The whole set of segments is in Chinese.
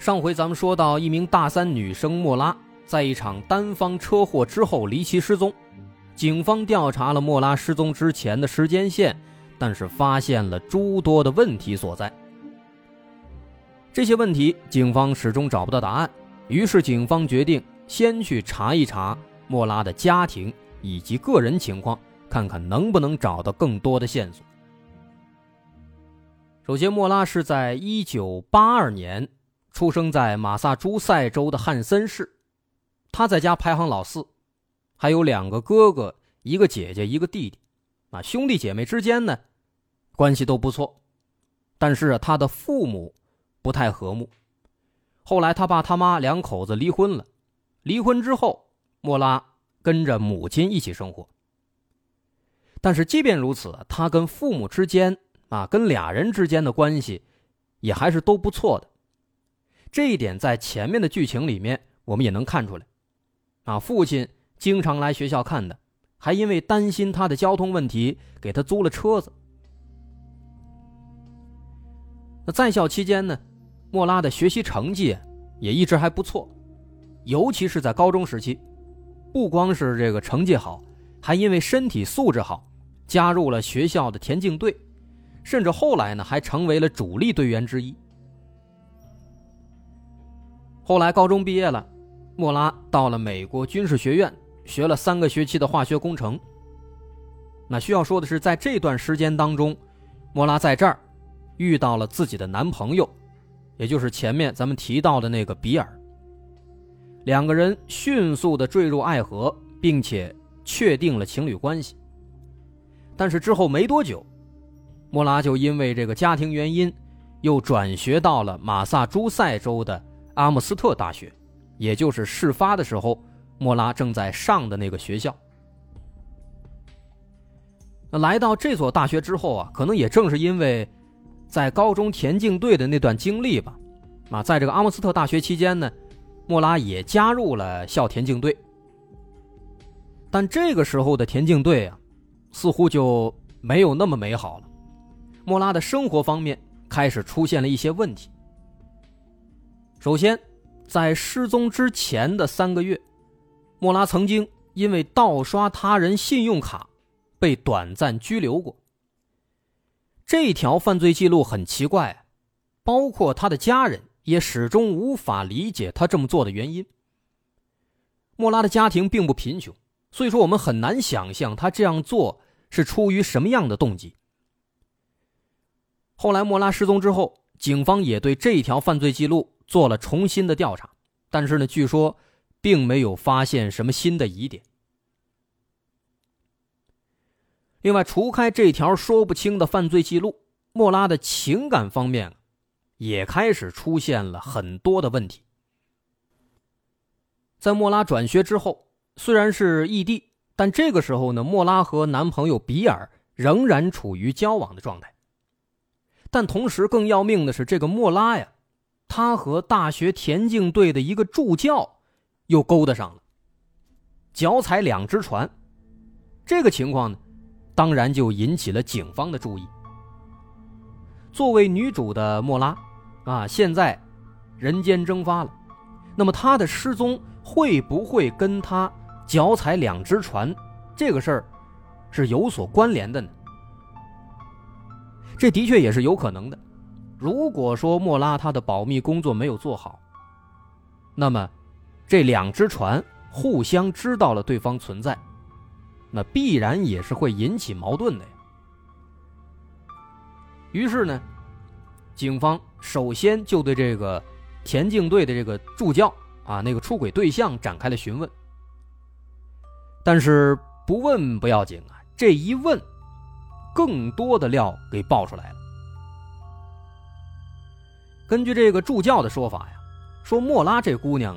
上回咱们说到，一名大三女生莫拉在一场单方车祸之后离奇失踪，警方调查了莫拉失踪之前的时间线，但是发现了诸多的问题所在。这些问题警方始终找不到答案，于是警方决定先去查一查莫拉的家庭。以及个人情况，看看能不能找到更多的线索。首先，莫拉是在1982年出生在马萨诸塞州的汉森市，他在家排行老四，还有两个哥哥、一个姐姐、一个弟弟，啊，兄弟姐妹之间呢关系都不错，但是他的父母不太和睦。后来他爸他妈两口子离婚了，离婚之后，莫拉。跟着母亲一起生活，但是即便如此，他跟父母之间啊，跟俩人之间的关系也还是都不错的。这一点在前面的剧情里面我们也能看出来。啊，父亲经常来学校看的，还因为担心他的交通问题，给他租了车子。那在校期间呢，莫拉的学习成绩也一直还不错，尤其是在高中时期。不光是这个成绩好，还因为身体素质好，加入了学校的田径队，甚至后来呢还成为了主力队员之一。后来高中毕业了，莫拉到了美国军事学院学了三个学期的化学工程。那需要说的是，在这段时间当中，莫拉在这儿遇到了自己的男朋友，也就是前面咱们提到的那个比尔。两个人迅速的坠入爱河，并且确定了情侣关系。但是之后没多久，莫拉就因为这个家庭原因，又转学到了马萨诸塞州的阿姆斯特大学，也就是事发的时候莫拉正在上的那个学校。那来到这所大学之后啊，可能也正是因为在高中田径队的那段经历吧，啊，在这个阿姆斯特大学期间呢。莫拉也加入了校田径队，但这个时候的田径队啊，似乎就没有那么美好了。莫拉的生活方面开始出现了一些问题。首先，在失踪之前的三个月，莫拉曾经因为盗刷他人信用卡被短暂拘留过。这条犯罪记录很奇怪，包括他的家人。也始终无法理解他这么做的原因。莫拉的家庭并不贫穷，所以说我们很难想象他这样做是出于什么样的动机。后来莫拉失踪之后，警方也对这条犯罪记录做了重新的调查，但是呢，据说并没有发现什么新的疑点。另外，除开这条说不清的犯罪记录，莫拉的情感方面。也开始出现了很多的问题。在莫拉转学之后，虽然是异地，但这个时候呢，莫拉和男朋友比尔仍然处于交往的状态。但同时更要命的是，这个莫拉呀，他和大学田径队的一个助教又勾搭上了，脚踩两只船。这个情况呢，当然就引起了警方的注意。作为女主的莫拉。啊，现在人间蒸发了，那么她的失踪会不会跟她脚踩两只船这个事儿是有所关联的呢？这的确也是有可能的。如果说莫拉他的保密工作没有做好，那么这两只船互相知道了对方存在，那必然也是会引起矛盾的呀。于是呢。警方首先就对这个田径队的这个助教啊，那个出轨对象展开了询问。但是不问不要紧啊，这一问，更多的料给爆出来了。根据这个助教的说法呀，说莫拉这姑娘，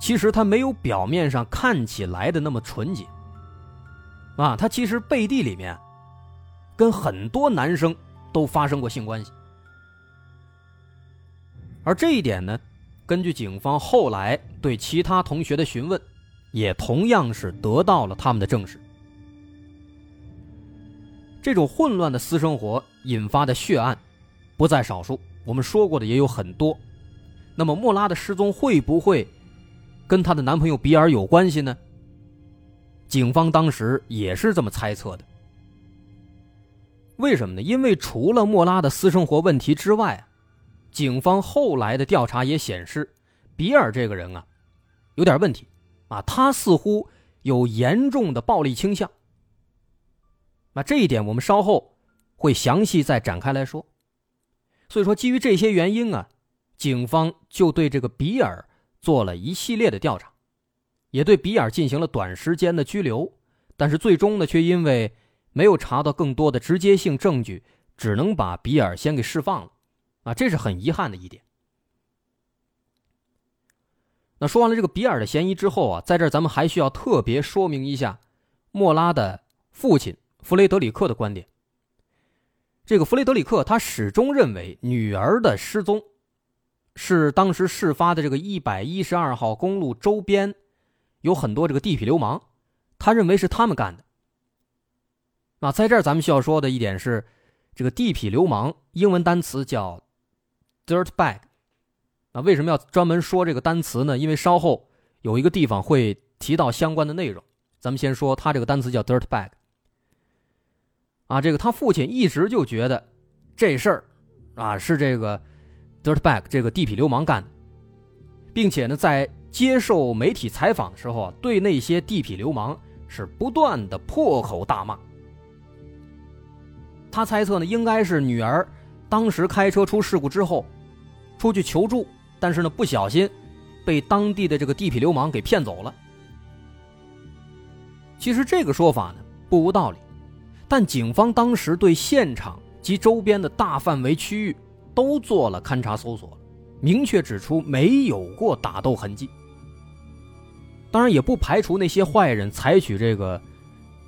其实她没有表面上看起来的那么纯洁。啊，她其实背地里面，跟很多男生都发生过性关系。而这一点呢，根据警方后来对其他同学的询问，也同样是得到了他们的证实。这种混乱的私生活引发的血案不在少数，我们说过的也有很多。那么莫拉的失踪会不会跟她的男朋友比尔有关系呢？警方当时也是这么猜测的。为什么呢？因为除了莫拉的私生活问题之外，警方后来的调查也显示，比尔这个人啊，有点问题啊，他似乎有严重的暴力倾向。那这一点我们稍后会详细再展开来说。所以说，基于这些原因啊，警方就对这个比尔做了一系列的调查，也对比尔进行了短时间的拘留，但是最终呢，却因为没有查到更多的直接性证据，只能把比尔先给释放了。啊，这是很遗憾的一点。那说完了这个比尔的嫌疑之后啊，在这儿咱们还需要特别说明一下莫拉的父亲。弗雷德里克的观点，这个弗雷德里克他始终认为女儿的失踪是当时事发的这个一百一十二号公路周边有很多这个地痞流氓，他认为是他们干的。那在这儿咱们需要说的一点是，这个地痞流氓英文单词叫 dirt bag。那为什么要专门说这个单词呢？因为稍后有一个地方会提到相关的内容。咱们先说他这个单词叫 dirt bag。啊，这个他父亲一直就觉得这事儿啊是这个 dirtbag 这个地痞流氓干的，并且呢，在接受媒体采访的时候啊，对那些地痞流氓是不断的破口大骂。他猜测呢，应该是女儿当时开车出事故之后出去求助，但是呢不小心被当地的这个地痞流氓给骗走了。其实这个说法呢不无道理。但警方当时对现场及周边的大范围区域都做了勘查搜索，明确指出没有过打斗痕迹。当然，也不排除那些坏人采取这个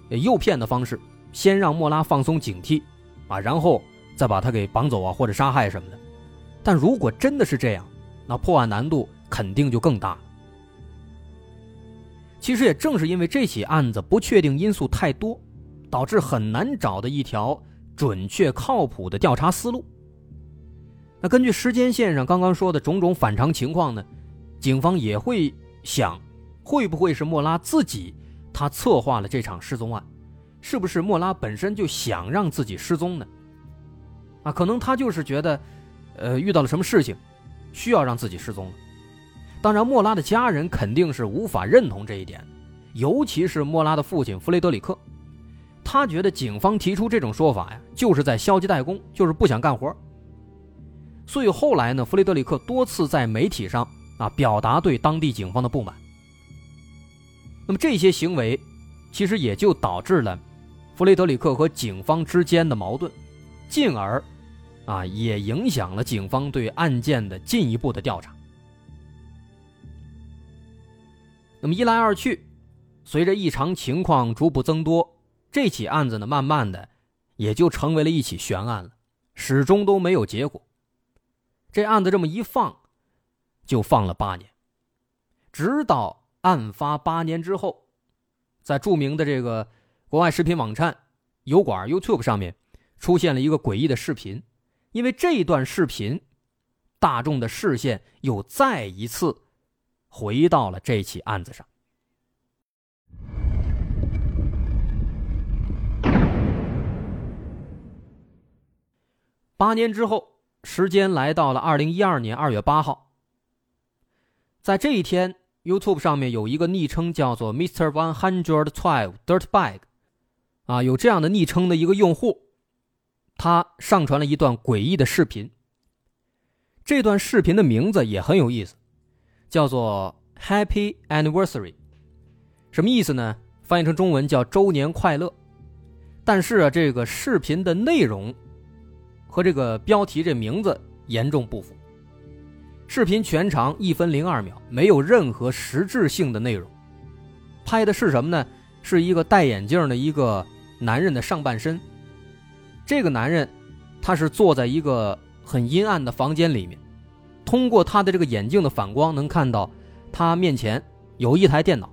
诱骗的方式，先让莫拉放松警惕，啊，然后再把他给绑走啊，或者杀害什么的。但如果真的是这样，那破案难度肯定就更大。其实也正是因为这起案子不确定因素太多。导致很难找的一条准确靠谱的调查思路。那根据时间线上刚刚说的种种反常情况呢，警方也会想，会不会是莫拉自己他策划了这场失踪案？是不是莫拉本身就想让自己失踪呢？啊，可能他就是觉得，呃，遇到了什么事情，需要让自己失踪了。当然，莫拉的家人肯定是无法认同这一点，尤其是莫拉的父亲弗雷德里克。他觉得警方提出这种说法呀，就是在消极怠工，就是不想干活。所以后来呢，弗雷德里克多次在媒体上啊表达对当地警方的不满。那么这些行为，其实也就导致了弗雷德里克和警方之间的矛盾，进而啊也影响了警方对案件的进一步的调查。那么一来二去，随着异常情况逐步增多。这起案子呢，慢慢的也就成为了一起悬案了，始终都没有结果。这案子这么一放，就放了八年，直到案发八年之后，在著名的这个国外视频网站油管 YouTube 上面出现了一个诡异的视频，因为这段视频，大众的视线又再一次回到了这起案子上。八年之后，时间来到了二零一二年二月八号。在这一天，YouTube 上面有一个昵称叫做 Mr. One Hundred Twelve Dirtbag，啊，有这样的昵称的一个用户，他上传了一段诡异的视频。这段视频的名字也很有意思，叫做 Happy Anniversary，什么意思呢？翻译成中文叫周年快乐。但是啊，这个视频的内容。和这个标题这名字严重不符。视频全长一分零二秒，没有任何实质性的内容。拍的是什么呢？是一个戴眼镜的一个男人的上半身。这个男人，他是坐在一个很阴暗的房间里面，通过他的这个眼镜的反光，能看到他面前有一台电脑。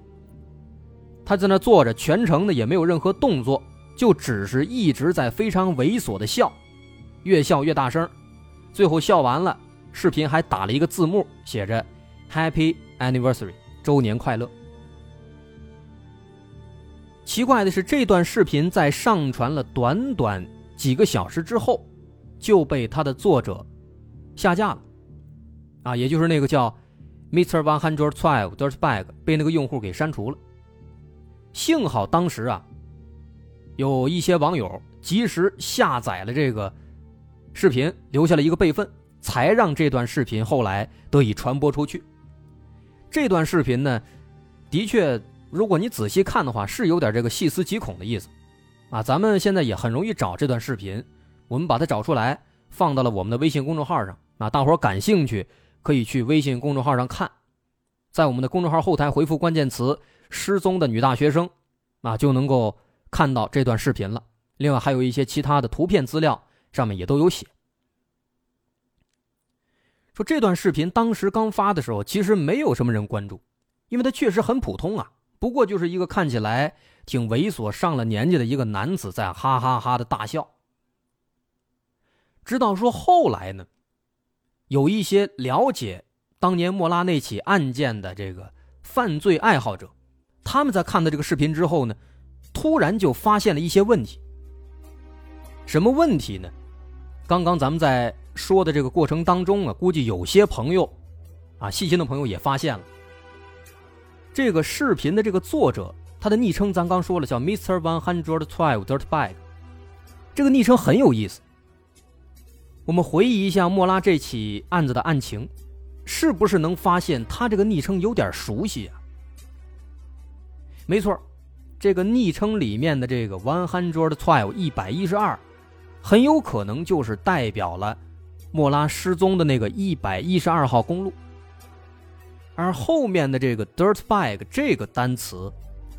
他在那坐着，全程呢也没有任何动作，就只是一直在非常猥琐的笑，越笑越大声，最后笑完了，视频还打了一个字幕，写着 “Happy Anniversary”，周年快乐。奇怪的是，这段视频在上传了短短几个小时之后，就被它的作者下架了，啊，也就是那个叫 Mr. One Hundred Twelve Dirtbag 被那个用户给删除了。幸好当时啊，有一些网友及时下载了这个视频，留下了一个备份，才让这段视频后来得以传播出去。这段视频呢，的确，如果你仔细看的话，是有点这个细思极恐的意思，啊，咱们现在也很容易找这段视频，我们把它找出来，放到了我们的微信公众号上，啊，大伙感兴趣可以去微信公众号上看，在我们的公众号后台回复关键词。失踪的女大学生，啊，就能够看到这段视频了。另外还有一些其他的图片资料，上面也都有写。说这段视频当时刚发的时候，其实没有什么人关注，因为它确实很普通啊。不过就是一个看起来挺猥琐、上了年纪的一个男子在哈哈哈的大笑。直到说后来呢，有一些了解当年莫拉那起案件的这个犯罪爱好者。他们在看到这个视频之后呢，突然就发现了一些问题。什么问题呢？刚刚咱们在说的这个过程当中啊，估计有些朋友，啊，细心的朋友也发现了。这个视频的这个作者，他的昵称咱刚说了，叫 Mr. One Hundred Twelve Dirtbag。这个昵称很有意思。我们回忆一下莫拉这起案子的案情，是不是能发现他这个昵称有点熟悉啊？没错，这个昵称里面的这个 one hundred twelve 一百一十二，很有可能就是代表了莫拉失踪的那个一百一十二号公路。而后面的这个 dirt bag 这个单词，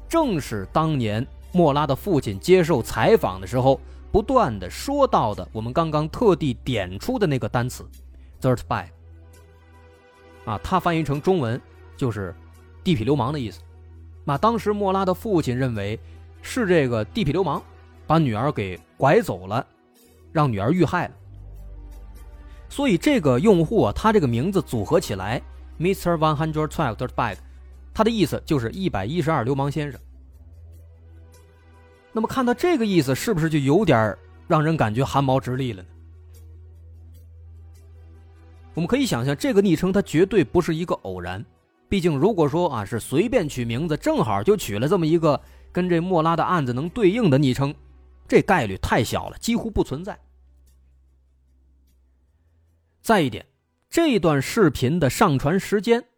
正是当年莫拉的父亲接受采访的时候不断的说到的，我们刚刚特地点出的那个单词 dirt bag。啊，它翻译成中文就是地痞流氓的意思。那当时莫拉的父亲认为，是这个地痞流氓把女儿给拐走了，让女儿遇害了。所以这个用户啊，他这个名字组合起来，Mr. One Hundred Twelve Bag，他的意思就是一百一十二流氓先生。那么看到这个意思，是不是就有点让人感觉汗毛直立了呢？我们可以想象，这个昵称它绝对不是一个偶然。毕竟，如果说啊是随便取名字，正好就取了这么一个跟这莫拉的案子能对应的昵称，这概率太小了，几乎不存在。再一点，这段视频的上传时间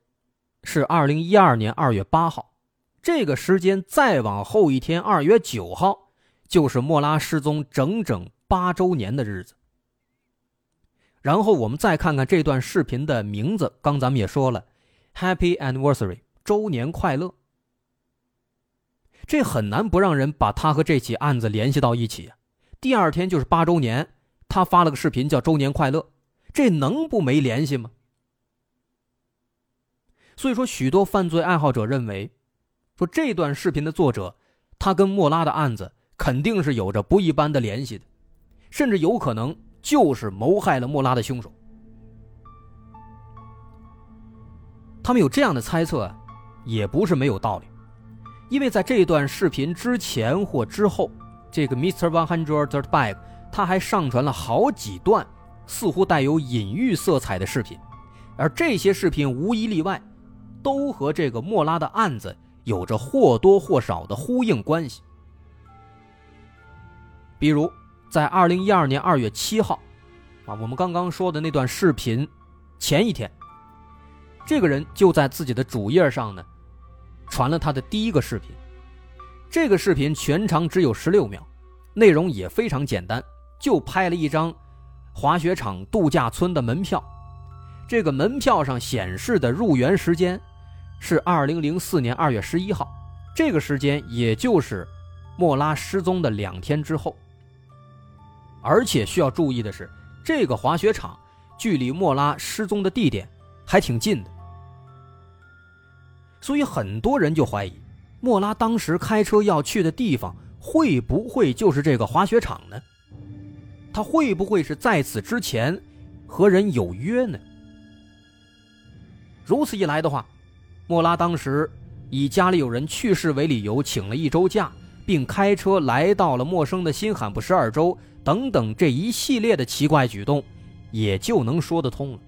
是二零一二年二月八号，这个时间再往后一天，二月九号就是莫拉失踪整整八周年的日子。然后我们再看看这段视频的名字，刚咱们也说了。Happy anniversary，周年快乐。这很难不让人把他和这起案子联系到一起。第二天就是八周年，他发了个视频叫“周年快乐”，这能不没联系吗？所以说，许多犯罪爱好者认为，说这段视频的作者，他跟莫拉的案子肯定是有着不一般的联系的，甚至有可能就是谋害了莫拉的凶手。他们有这样的猜测，也不是没有道理，因为在这段视频之前或之后，这个 Mr. One Hundred Dirtbag 他还上传了好几段似乎带有隐喻色彩的视频，而这些视频无一例外，都和这个莫拉的案子有着或多或少的呼应关系。比如，在二零一二年二月七号，啊，我们刚刚说的那段视频前一天。这个人就在自己的主页上呢，传了他的第一个视频。这个视频全长只有十六秒，内容也非常简单，就拍了一张滑雪场度假村的门票。这个门票上显示的入园时间是二零零四年二月十一号，这个时间也就是莫拉失踪的两天之后。而且需要注意的是，这个滑雪场距离莫拉失踪的地点还挺近的，所以很多人就怀疑，莫拉当时开车要去的地方会不会就是这个滑雪场呢？他会不会是在此之前和人有约呢？如此一来的话，莫拉当时以家里有人去世为理由，请了一周假，并开车来到了陌生的新罕布什尔州，等等这一系列的奇怪举动，也就能说得通了。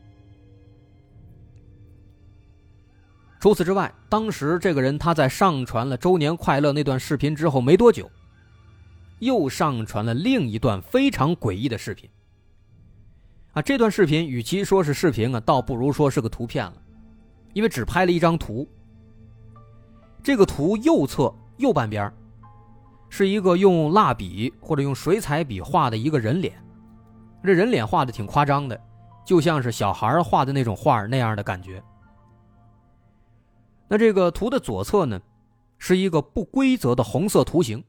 除此之外，当时这个人他在上传了周年快乐那段视频之后没多久，又上传了另一段非常诡异的视频。啊，这段视频与其说是视频啊，倒不如说是个图片了。因为只拍了一张图，这个图右侧右半边是一个用蜡笔或者用水彩笔画的一个人脸，这人脸画的挺夸张的，就像是小孩画的那种画那样的感觉。那这个图的左侧呢，是一个不规则的红色图形，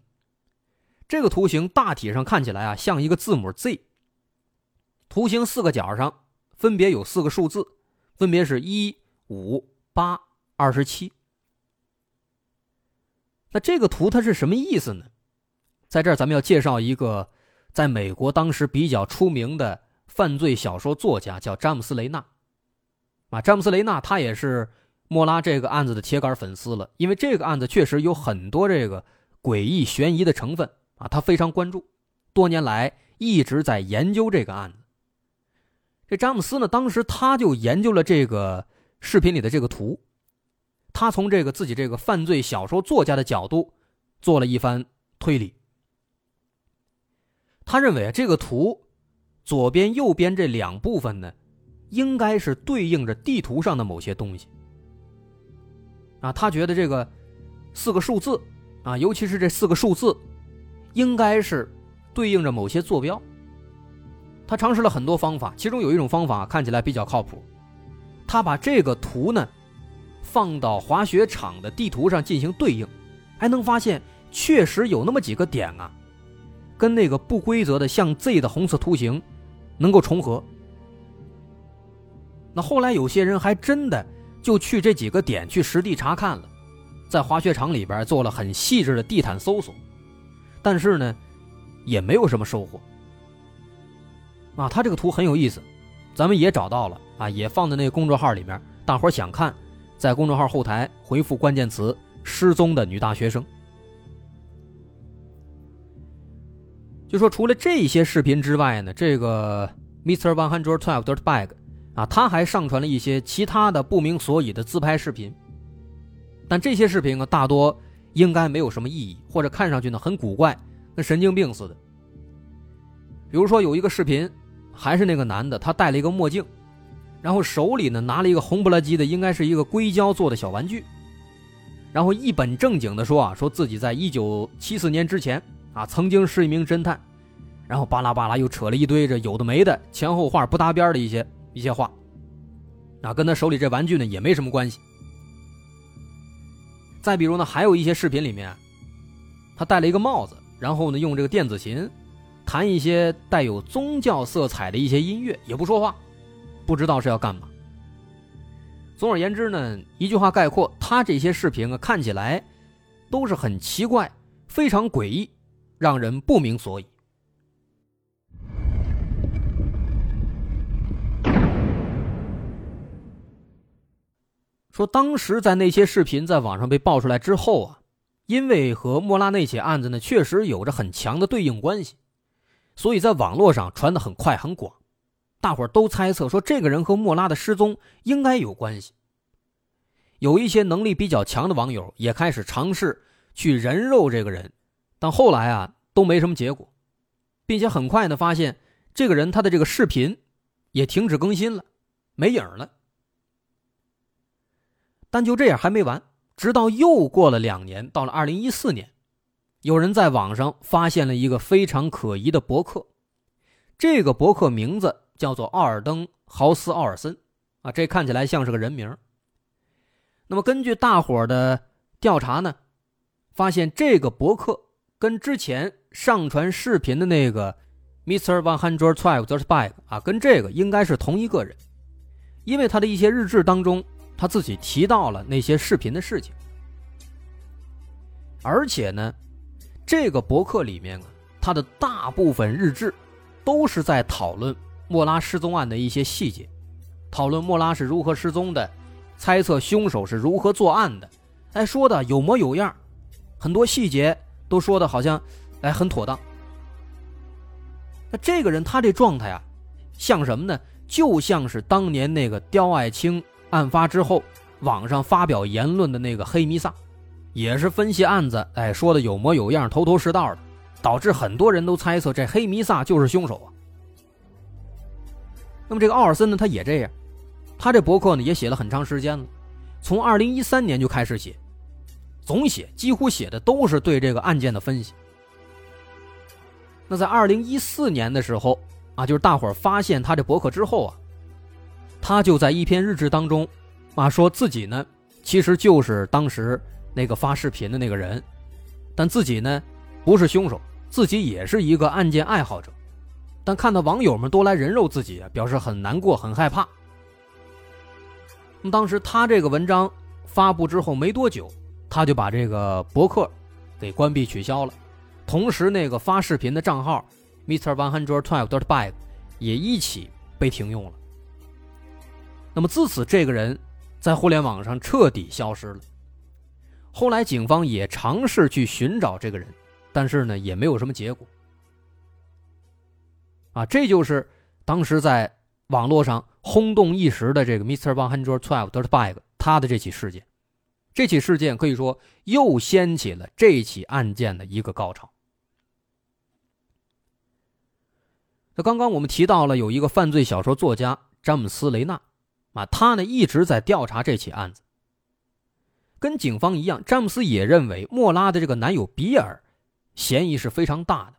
这个图形大体上看起来啊像一个字母 Z，图形四个角上分别有四个数字，分别是一。五八二十七，那这个图它是什么意思呢？在这儿咱们要介绍一个在美国当时比较出名的犯罪小说作家，叫詹姆斯·雷纳。啊，詹姆斯·雷纳他也是莫拉这个案子的铁杆粉丝了，因为这个案子确实有很多这个诡异悬疑的成分啊，他非常关注，多年来一直在研究这个案子。这詹姆斯呢，当时他就研究了这个。视频里的这个图，他从这个自己这个犯罪小说作家的角度做了一番推理。他认为啊这个图左边、右边这两部分呢，应该是对应着地图上的某些东西。啊，他觉得这个四个数字啊，尤其是这四个数字，应该是对应着某些坐标。他尝试了很多方法，其中有一种方法看起来比较靠谱。他把这个图呢，放到滑雪场的地图上进行对应，还能发现确实有那么几个点啊，跟那个不规则的像 Z 的红色图形能够重合。那后来有些人还真的就去这几个点去实地查看了，在滑雪场里边做了很细致的地毯搜索，但是呢，也没有什么收获。啊，他这个图很有意思。咱们也找到了啊，也放在那个公众号里面。大伙想看，在公众号后台回复关键词“失踪的女大学生”。就说除了这些视频之外呢，这个 Mr. One Hundred Twelve Dirt Bag 啊，他还上传了一些其他的不明所以的自拍视频。但这些视频呢，大多应该没有什么意义，或者看上去呢很古怪，跟神经病似的。比如说有一个视频。还是那个男的，他戴了一个墨镜，然后手里呢拿了一个红不拉几的，应该是一个硅胶做的小玩具，然后一本正经的说啊，说自己在一九七四年之前啊曾经是一名侦探，然后巴拉巴拉又扯了一堆这有的没的前后话不搭边的一些一些话，啊，跟他手里这玩具呢也没什么关系。再比如呢，还有一些视频里面，他戴了一个帽子，然后呢用这个电子琴。弹一些带有宗教色彩的一些音乐，也不说话，不知道是要干嘛。总而言之呢，一句话概括，他这些视频啊，看起来都是很奇怪、非常诡异，让人不明所以。说当时在那些视频在网上被爆出来之后啊，因为和莫拉那起案子呢，确实有着很强的对应关系。所以在网络上传的很快很广，大伙都猜测说这个人和莫拉的失踪应该有关系。有一些能力比较强的网友也开始尝试去人肉这个人，但后来啊都没什么结果，并且很快呢发现这个人他的这个视频也停止更新了，没影了。但就这样还没完，直到又过了两年，到了二零一四年。有人在网上发现了一个非常可疑的博客，这个博客名字叫做奥尔登·豪斯·奥尔森，啊，这看起来像是个人名。那么根据大伙的调查呢，发现这个博客跟之前上传视频的那个 Mr. One Hundred Twelve t h i r b a g 啊，跟这个应该是同一个人，因为他的一些日志当中，他自己提到了那些视频的事情，而且呢，这个博客里面啊，他的大部分日志都是在讨论莫拉失踪案的一些细节。讨论莫拉是如何失踪的，猜测凶手是如何作案的，哎，说的有模有样，很多细节都说的好像，哎，很妥当。那这个人他这状态啊，像什么呢？就像是当年那个刁爱青案发之后，网上发表言论的那个黑弥撒，也是分析案子，哎，说的有模有样，头头是道的，导致很多人都猜测这黑弥撒就是凶手啊。那么这个奥尔森呢，他也这样。他这博客呢也写了很长时间了，从二零一三年就开始写，总写几乎写的都是对这个案件的分析。那在二零一四年的时候啊，就是大伙儿发现他这博客之后啊，他就在一篇日志当中啊说自己呢其实就是当时那个发视频的那个人，但自己呢不是凶手，自己也是一个案件爱好者，但看到网友们都来人肉自己，表示很难过、很害怕。那么当时他这个文章发布之后没多久，他就把这个博客给关闭取消了，同时那个发视频的账号 Mr. One Hundred Twelve Dot Bag 也一起被停用了。那么自此，这个人在互联网上彻底消失了。后来警方也尝试去寻找这个人，但是呢，也没有什么结果。啊，这就是当时在。网络上轰动一时的这个 Mr. One Hundred Twelve Dirtbag，他的这起事件，这起事件可以说又掀起了这起案件的一个高潮。那刚刚我们提到了有一个犯罪小说作家詹姆斯·雷纳，啊，他呢一直在调查这起案子。跟警方一样，詹姆斯也认为莫拉的这个男友比尔嫌疑是非常大的，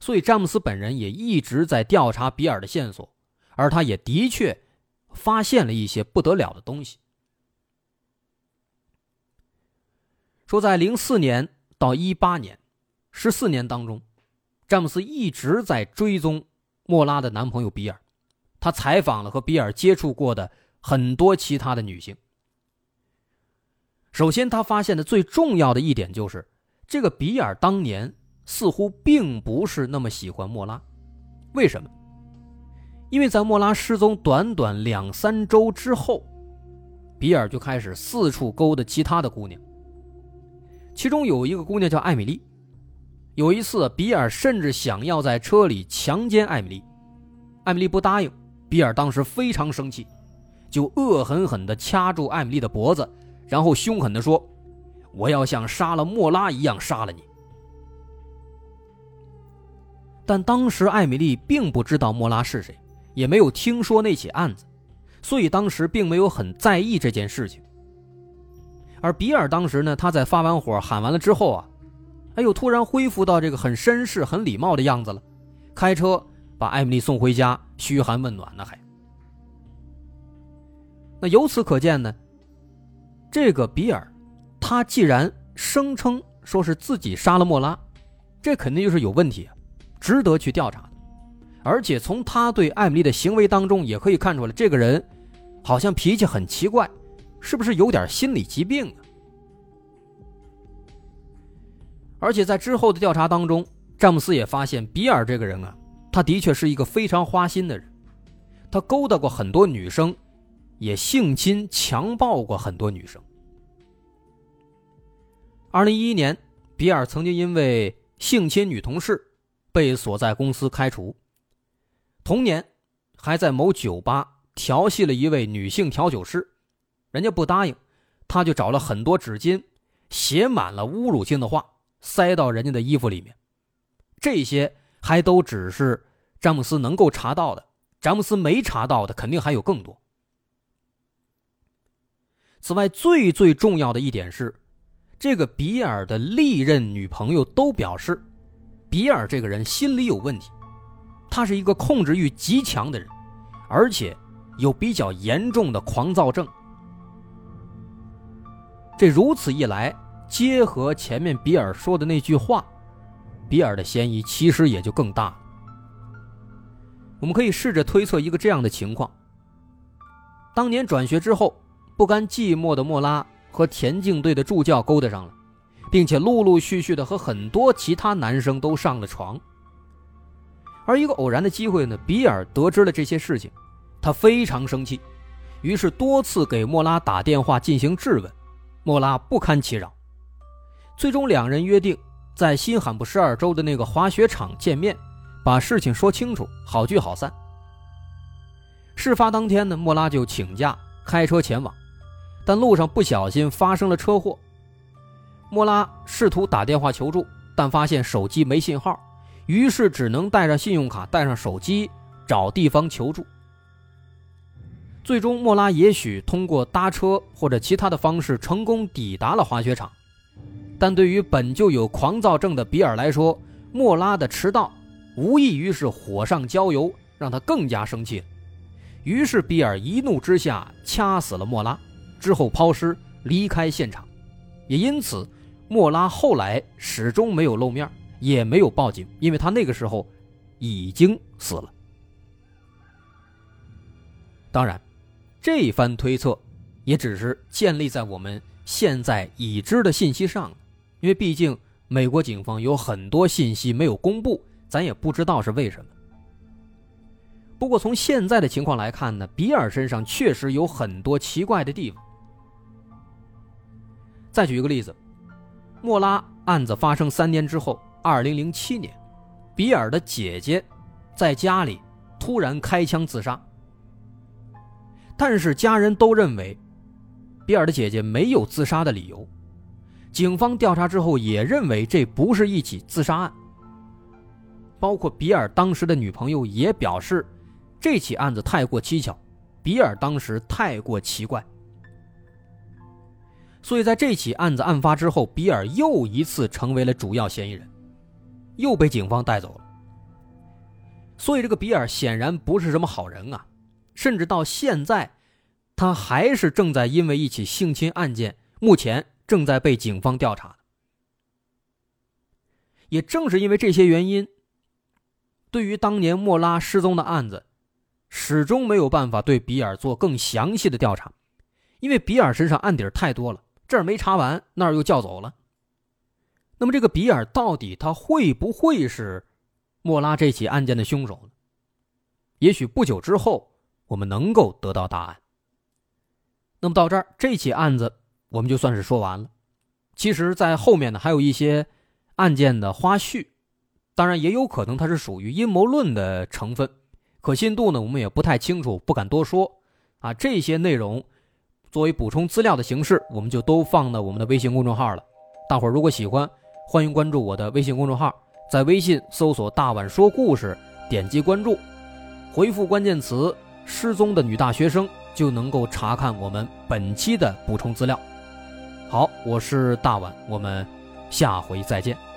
所以詹姆斯本人也一直在调查比尔的线索。而他也的确发现了一些不得了的东西。说在零四年到一八年，十四年当中，詹姆斯一直在追踪莫拉的男朋友比尔，他采访了和比尔接触过的很多其他的女性。首先，他发现的最重要的一点就是，这个比尔当年似乎并不是那么喜欢莫拉，为什么？因为在莫拉失踪短短两三周之后，比尔就开始四处勾搭其他的姑娘。其中有一个姑娘叫艾米丽。有一次，比尔甚至想要在车里强奸艾米丽，艾米丽不答应。比尔当时非常生气，就恶狠狠地掐住艾米丽的脖子，然后凶狠地说：“我要像杀了莫拉一样杀了你。”但当时艾米丽并不知道莫拉是谁。也没有听说那起案子，所以当时并没有很在意这件事情。而比尔当时呢，他在发完火喊完了之后啊，哎呦，突然恢复到这个很绅士、很礼貌的样子了，开车把艾米丽送回家，嘘寒问暖呢还。那由此可见呢，这个比尔，他既然声称说是自己杀了莫拉，这肯定就是有问题，值得去调查。而且从他对艾米丽的行为当中也可以看出来，这个人好像脾气很奇怪，是不是有点心理疾病啊？而且在之后的调查当中，詹姆斯也发现比尔这个人啊，他的确是一个非常花心的人，他勾搭过很多女生，也性侵强暴过很多女生。二零一一年，比尔曾经因为性侵女同事被所在公司开除。同年，还在某酒吧调戏了一位女性调酒师，人家不答应，他就找了很多纸巾，写满了侮辱性的话，塞到人家的衣服里面。这些还都只是詹姆斯能够查到的，詹姆斯没查到的肯定还有更多。此外，最最重要的一点是，这个比尔的历任女朋友都表示，比尔这个人心理有问题。他是一个控制欲极强的人，而且有比较严重的狂躁症。这如此一来，结合前面比尔说的那句话，比尔的嫌疑其实也就更大了。我们可以试着推测一个这样的情况：当年转学之后，不甘寂寞的莫拉和田径队的助教勾搭上了，并且陆陆续续的和很多其他男生都上了床。而一个偶然的机会呢，比尔得知了这些事情，他非常生气，于是多次给莫拉打电话进行质问。莫拉不堪其扰，最终两人约定在新罕布什尔州的那个滑雪场见面，把事情说清楚，好聚好散。事发当天呢，莫拉就请假开车前往，但路上不小心发生了车祸。莫拉试图打电话求助，但发现手机没信号，于是只能带上信用卡，带上手机找地方求助。最终，莫拉也许通过搭车或者其他的方式成功抵达了滑雪场，但对于本就有狂躁症的比尔来说，莫拉的迟到无异于是火上浇油，让他更加生气。于是，比尔一怒之下掐死了莫拉，之后抛尸离开现场。也因此，莫拉后来始终没有露面，也没有报警，因为他那个时候已经死了。当然。这番推测，也只是建立在我们现在已知的信息上，因为毕竟美国警方有很多信息没有公布，咱也不知道是为什么。不过从现在的情况来看呢，比尔身上确实有很多奇怪的地方。再举一个例子，莫拉案子发生三年之后，二零零七年，比尔的姐姐在家里突然开枪自杀。但是家人都认为，比尔的姐姐没有自杀的理由。警方调查之后也认为这不是一起自杀案。包括比尔当时的女朋友也表示，这起案子太过蹊跷，比尔当时太过奇怪。所以在这起案子案发之后，比尔又一次成为了主要嫌疑人，又被警方带走了。所以这个比尔显然不是什么好人啊。甚至到现在，他还是正在因为一起性侵案件，目前正在被警方调查。也正是因为这些原因，对于当年莫拉失踪的案子，始终没有办法对比尔做更详细的调查，因为比尔身上案底太多了，这儿没查完，那儿又叫走了。那么，这个比尔到底他会不会是莫拉这起案件的凶手呢？也许不久之后。我们能够得到答案。那么到这儿，这起案子我们就算是说完了。其实，在后面呢，还有一些案件的花絮，当然也有可能它是属于阴谋论的成分，可信度呢，我们也不太清楚，不敢多说。啊，这些内容作为补充资料的形式，我们就都放到我们的微信公众号了。大伙儿如果喜欢，欢迎关注我的微信公众号，在微信搜索“大碗说故事”，点击关注，回复关键词。失踪的女大学生就能够查看我们本期的补充资料。好，我是大碗，我们下回再见。